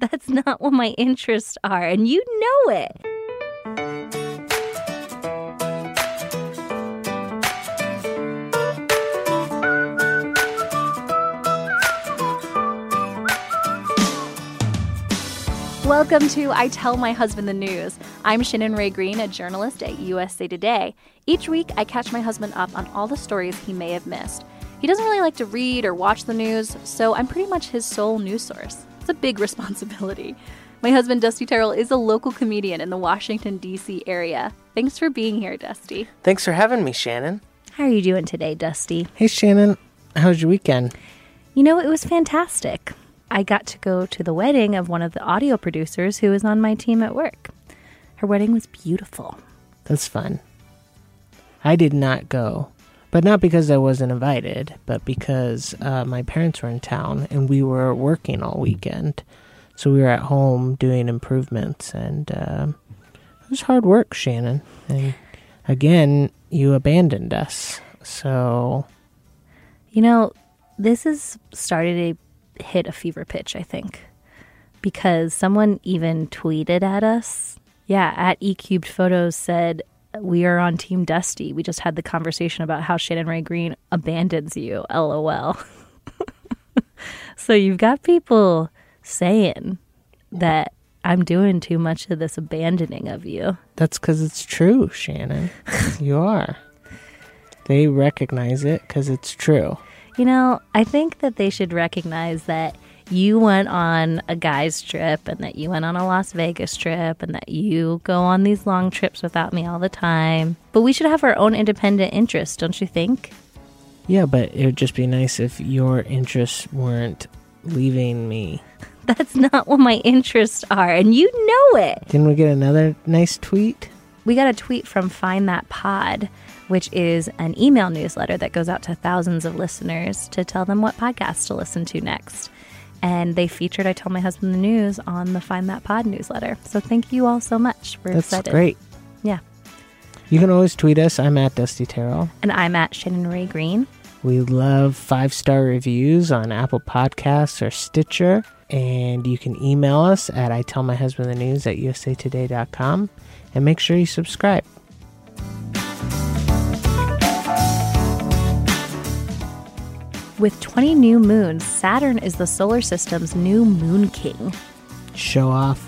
That's not what my interests are, and you know it. Welcome to I Tell My Husband the News. I'm Shannon Rae Green, a journalist at USA Today. Each week, I catch my husband up on all the stories he may have missed. He doesn't really like to read or watch the news, so I'm pretty much his sole news source. It's a big responsibility. My husband, Dusty Terrell, is a local comedian in the Washington, D.C. area. Thanks for being here, Dusty. Thanks for having me, Shannon. How are you doing today, Dusty? Hey, Shannon. How was your weekend? You know, it was fantastic. I got to go to the wedding of one of the audio producers who is on my team at work. Her wedding was beautiful. That's fun. I did not go, but not because I wasn't invited, but because uh, my parents were in town and we were working all weekend. So we were at home doing improvements, and uh, it was hard work, Shannon. And again, you abandoned us. So You know, this has started to hit a fever pitch, I think, because someone even tweeted at us. Yeah, at E Cubed Photos said, We are on Team Dusty. We just had the conversation about how Shannon Rae Green abandons you. LOL. so you've got people saying that I'm doing too much of this abandoning of you. that's because it's true, Shannon. you are. They recognize it because it's true. You know, I think that they should recognize that you went on a guy's trip and that you went on a Las Vegas trip and that you go on these long trips without me all the time. But we should have our own independent interests, don't you think? Yeah, but it would just be nice if your interests weren't leaving me. That's not what my interests are, and you know it. Didn't we get another nice tweet? We got a tweet from Find That Pod, which is an email newsletter that goes out to thousands of listeners to tell them what podcasts to listen to next. And they featured I Tell My Husband the News on the Find That Pod newsletter. So thank you all so much. We're That's excited. great. Yeah. You can always tweet us. I'm at Dusty Terrell. And I'm at Shannon Rae Green. We love five star reviews on Apple Podcasts or Stitcher. And you can email us at I Tell My Husband the News at usatoday.com. And make sure you subscribe. With 20 new moons, Saturn is the solar system's new moon king. Show off.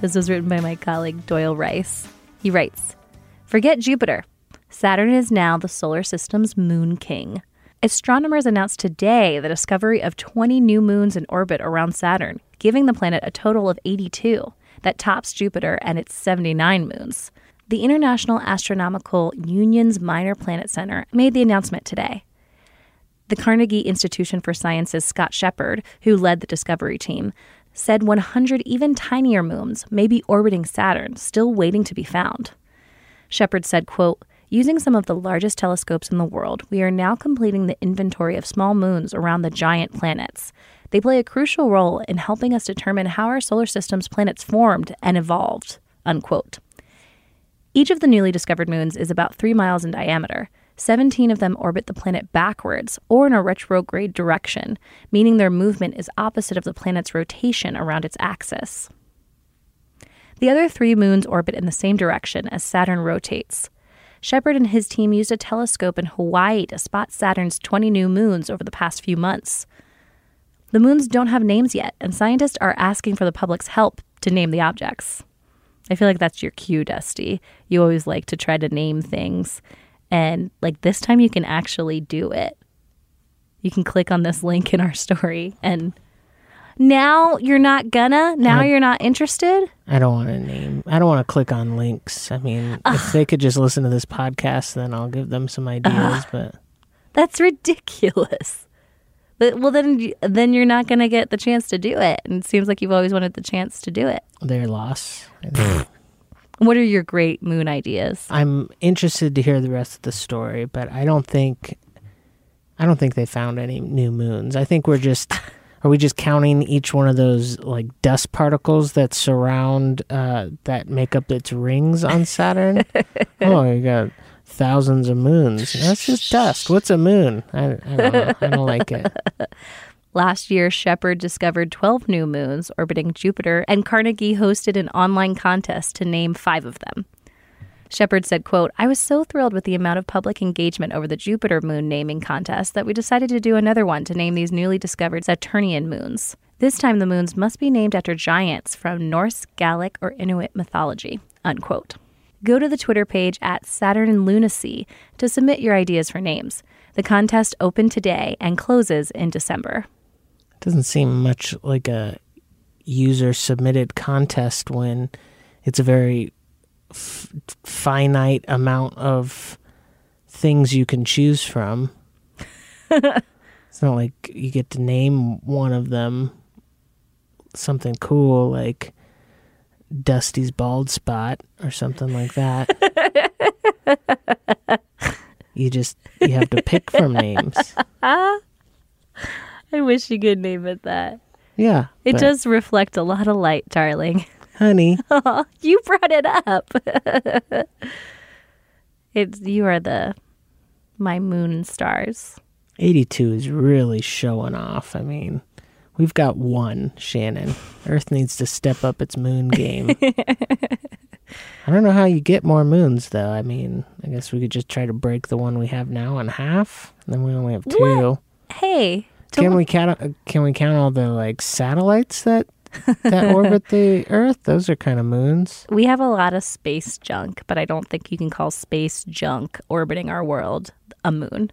This was written by my colleague Doyle Rice. He writes Forget Jupiter. Saturn is now the solar system's moon king. Astronomers announced today the discovery of 20 new moons in orbit around Saturn, giving the planet a total of 82. That tops Jupiter and its 79 moons. The International Astronomical Union's Minor Planet Center made the announcement today. The Carnegie Institution for Science's Scott Sheppard, who led the discovery team, said 100 even tinier moons may be orbiting Saturn, still waiting to be found. Sheppard said, quote, Using some of the largest telescopes in the world, we are now completing the inventory of small moons around the giant planets. They play a crucial role in helping us determine how our solar system's planets formed and evolved. Unquote. Each of the newly discovered moons is about three miles in diameter. 17 of them orbit the planet backwards or in a retrograde direction, meaning their movement is opposite of the planet's rotation around its axis. The other three moons orbit in the same direction as Saturn rotates. Sheppard and his team used a telescope in Hawaii to spot Saturn's 20 new moons over the past few months. The moons don't have names yet, and scientists are asking for the public's help to name the objects. I feel like that's your cue, Dusty. You always like to try to name things. And like this time, you can actually do it. You can click on this link in our story. And now you're not gonna? Now I- you're not interested? I don't want to name. I don't want to click on links. I mean, if they could just listen to this podcast, then I'll give them some ideas. But That's ridiculous. But, well, then then you're not gonna get the chance to do it. And it seems like you've always wanted the chance to do it. Their loss. What are your great moon ideas? I'm interested to hear the rest of the story, but I don't think I don't think they found any new moons. I think we're just are we just counting each one of those like dust particles that surround uh, that make up its rings on Saturn? oh, you got thousands of moons. That's just dust. What's a moon? I, I don't know. I don't like it. Last year, Sheppard discovered 12 new moons orbiting Jupiter, and Carnegie hosted an online contest to name five of them. Sheppard said, quote, I was so thrilled with the amount of public engagement over the Jupiter moon naming contest that we decided to do another one to name these newly discovered Saturnian moons. This time the moons must be named after giants from Norse, Gallic, or Inuit mythology, unquote. Go to the Twitter page at Saturn Lunacy to submit your ideas for names. The contest opened today and closes in December. Doesn't seem much like a user submitted contest when it's a very f- finite amount of things you can choose from. it's not like you get to name one of them something cool like Dusty's bald spot or something like that. you just you have to pick from names. I wish you could name it that. Yeah. It but, does reflect a lot of light, darling. honey. you brought it up. it's you are the my moon stars. 82 is really showing off. I mean, we've got one, Shannon. Earth needs to step up its moon game. I don't know how you get more moons, though. I mean, I guess we could just try to break the one we have now in half, and then we only have two. Hey, Can don't- we count? uh, Can we count all the like satellites that that orbit the Earth? Those are kind of moons. we have a lot of space junk, but I don't think you can call space junk orbiting our world a moon.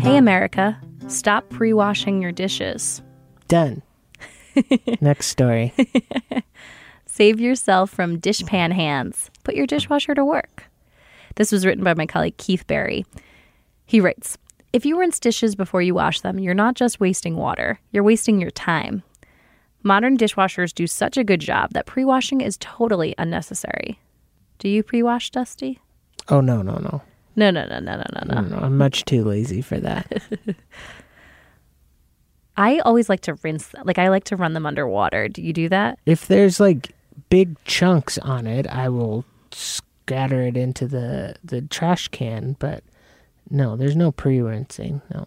Hey America, stop pre-washing your dishes. Done. Next story. Save yourself from dishpan mm-hmm. hands. Put your dishwasher to work. This was written by my colleague Keith Barry. He writes If you rinse dishes before you wash them, you're not just wasting water, you're wasting your time. Modern dishwashers do such a good job that pre washing is totally unnecessary. Do you pre wash, Dusty? Oh no no no. No, no, no, no, no, no, no. no, no. I'm much too lazy for that. I always like to rinse, like, I like to run them underwater. Do you do that? if there's like big chunks on it, I will scatter it into the the trash can. But no, there's no pre-rinsing. No.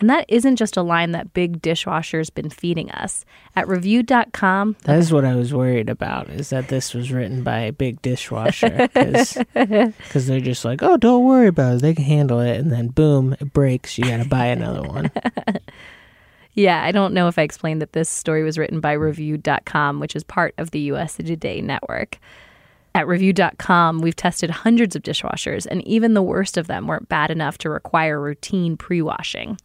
And that isn't just a line that big dishwasher's been feeding us. At reviewed.com, That is what I was worried about. Is that this was written by a big dishwasher? Because they're just like, oh, don't worry about it. They can handle it. And then boom, it breaks. You got to buy another one. Yeah, I don't know if I explained that this story was written by Reviewed.com, which is part of the USA Today network. At Reviewed.com, we've tested hundreds of dishwashers, and even the worst of them weren't bad enough to require routine pre washing.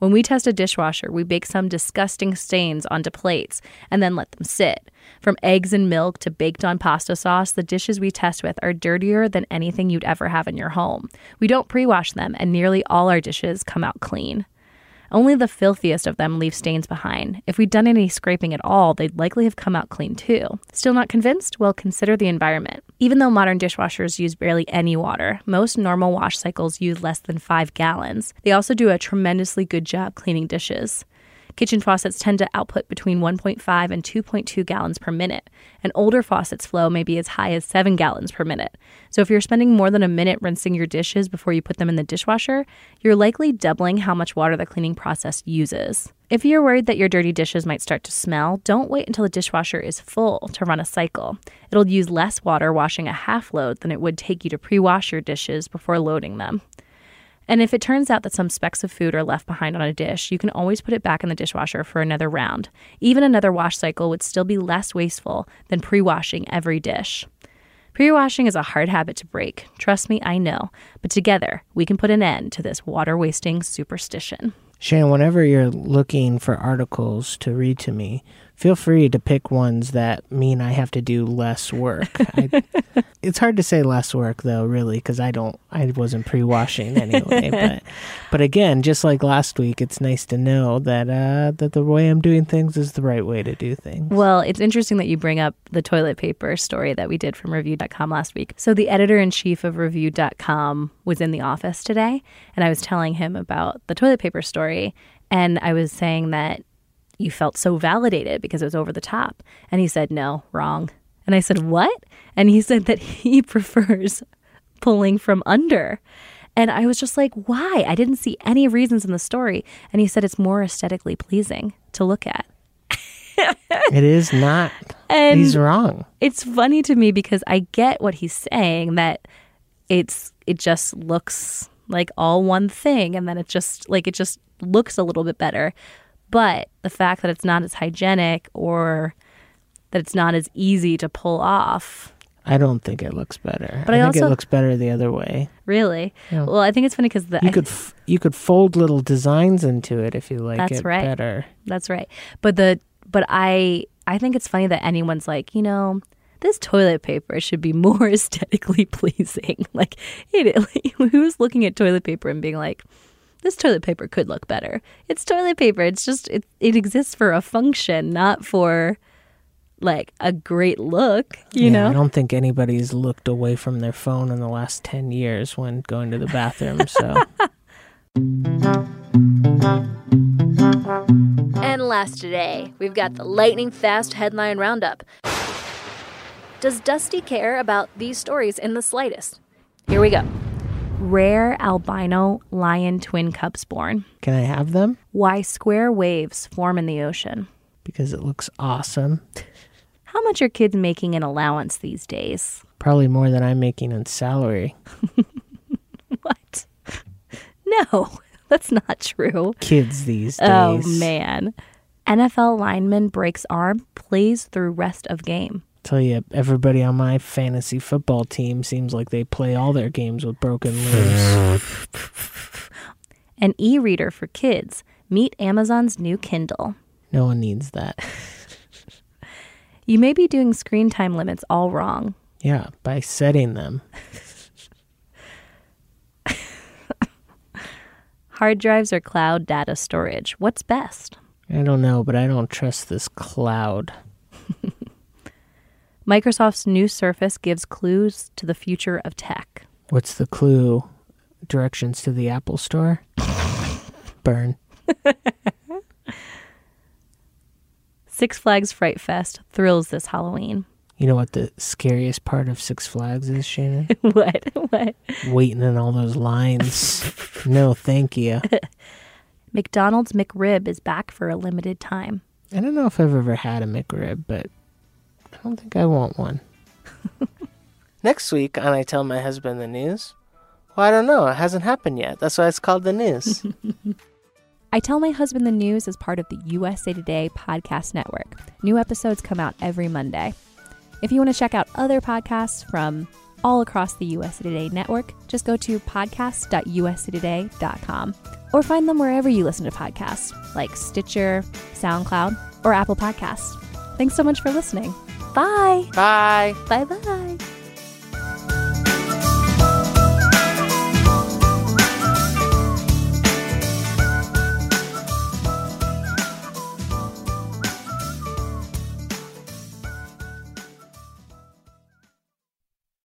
When we test a dishwasher, we bake some disgusting stains onto plates and then let them sit. From eggs and milk to baked on pasta sauce, the dishes we test with are dirtier than anything you'd ever have in your home. We don't pre wash them, and nearly all our dishes come out clean. Only the filthiest of them leave stains behind. If we'd done any scraping at all, they'd likely have come out clean too. Still not convinced? Well, consider the environment. Even though modern dishwashers use barely any water, most normal wash cycles use less than five gallons. They also do a tremendously good job cleaning dishes. Kitchen faucets tend to output between 1.5 and 2.2 gallons per minute, and older faucets flow may be as high as 7 gallons per minute. So if you're spending more than a minute rinsing your dishes before you put them in the dishwasher, you're likely doubling how much water the cleaning process uses. If you're worried that your dirty dishes might start to smell, don't wait until the dishwasher is full to run a cycle. It'll use less water washing a half load than it would take you to pre wash your dishes before loading them. And if it turns out that some specks of food are left behind on a dish, you can always put it back in the dishwasher for another round. Even another wash cycle would still be less wasteful than pre washing every dish. Pre washing is a hard habit to break. Trust me, I know. But together, we can put an end to this water wasting superstition. Shannon, whenever you're looking for articles to read to me, feel free to pick ones that mean I have to do less work. I, it's hard to say less work though, really, because I don't, I wasn't pre-washing anyway. but, but again, just like last week, it's nice to know that uh, that the way I'm doing things is the right way to do things. Well, it's interesting that you bring up the toilet paper story that we did from Reviewed.com last week. So, the editor in chief of Reviewed.com was in the office today, and I was telling him about the toilet paper story. And I was saying that you felt so validated because it was over the top. And he said, no, wrong. And I said, what? And he said that he prefers pulling from under. And I was just like, why? I didn't see any reasons in the story. And he said it's more aesthetically pleasing to look at. it is not. And he's wrong. It's funny to me because I get what he's saying that it's it just looks like all one thing and then it just like it just looks a little bit better. But the fact that it's not as hygienic or that it's not as easy to pull off. I don't think it looks better. But I, I think also- it looks better the other way. Really? Yeah. Well, I think it's funny because the You I- could f- you could fold little designs into it if you like That's it right. better. That's right. But the but I I think it's funny that anyone's like, you know, this toilet paper should be more aesthetically pleasing. Like, it, like who's looking at toilet paper and being like, this toilet paper could look better. It's toilet paper. It's just it it exists for a function, not for like a great look, you yeah, I don't think anybody's looked away from their phone in the last ten years when going to the bathroom. So And last today, we've got the lightning fast headline roundup. Does Dusty care about these stories in the slightest? Here we go. Rare albino lion twin cubs born. can I have them? Why square waves form in the ocean. Because it looks awesome. How much are kids making in allowance these days? Probably more than I'm making in salary. What? No, that's not true. Kids these oh, days. Oh, man. NFL lineman breaks arm, plays through rest of game. Tell you, everybody on my fantasy football team seems like they play all their games with broken limbs. An e reader for kids. Meet Amazon's new Kindle. no one needs that. You may be doing screen time limits all wrong. Yeah, by setting them. Hard drives or cloud data storage? What's best? I don't know, but I don't trust this cloud. Microsoft's new Surface gives clues to the future of tech. What's the clue? Directions to the Apple Store? Burn. Six Flags Fright Fest thrills this Halloween. You know what the scariest part of Six Flags is, Shannon? what? What? Waiting in all those lines. no, thank you. McDonald's McRib is back for a limited time. I don't know if I've ever had a McRib, but I don't think I want one. Next week on I Tell My Husband the News. Well, I don't know. It hasn't happened yet. That's why it's called the news. I Tell My Husband the News is part of the USA Today podcast network. New episodes come out every Monday. If you want to check out other podcasts from all across the USA Today network, just go to podcast.usatoday.com or find them wherever you listen to podcasts, like Stitcher, SoundCloud, or Apple Podcasts. Thanks so much for listening. Bye. Bye. Bye bye.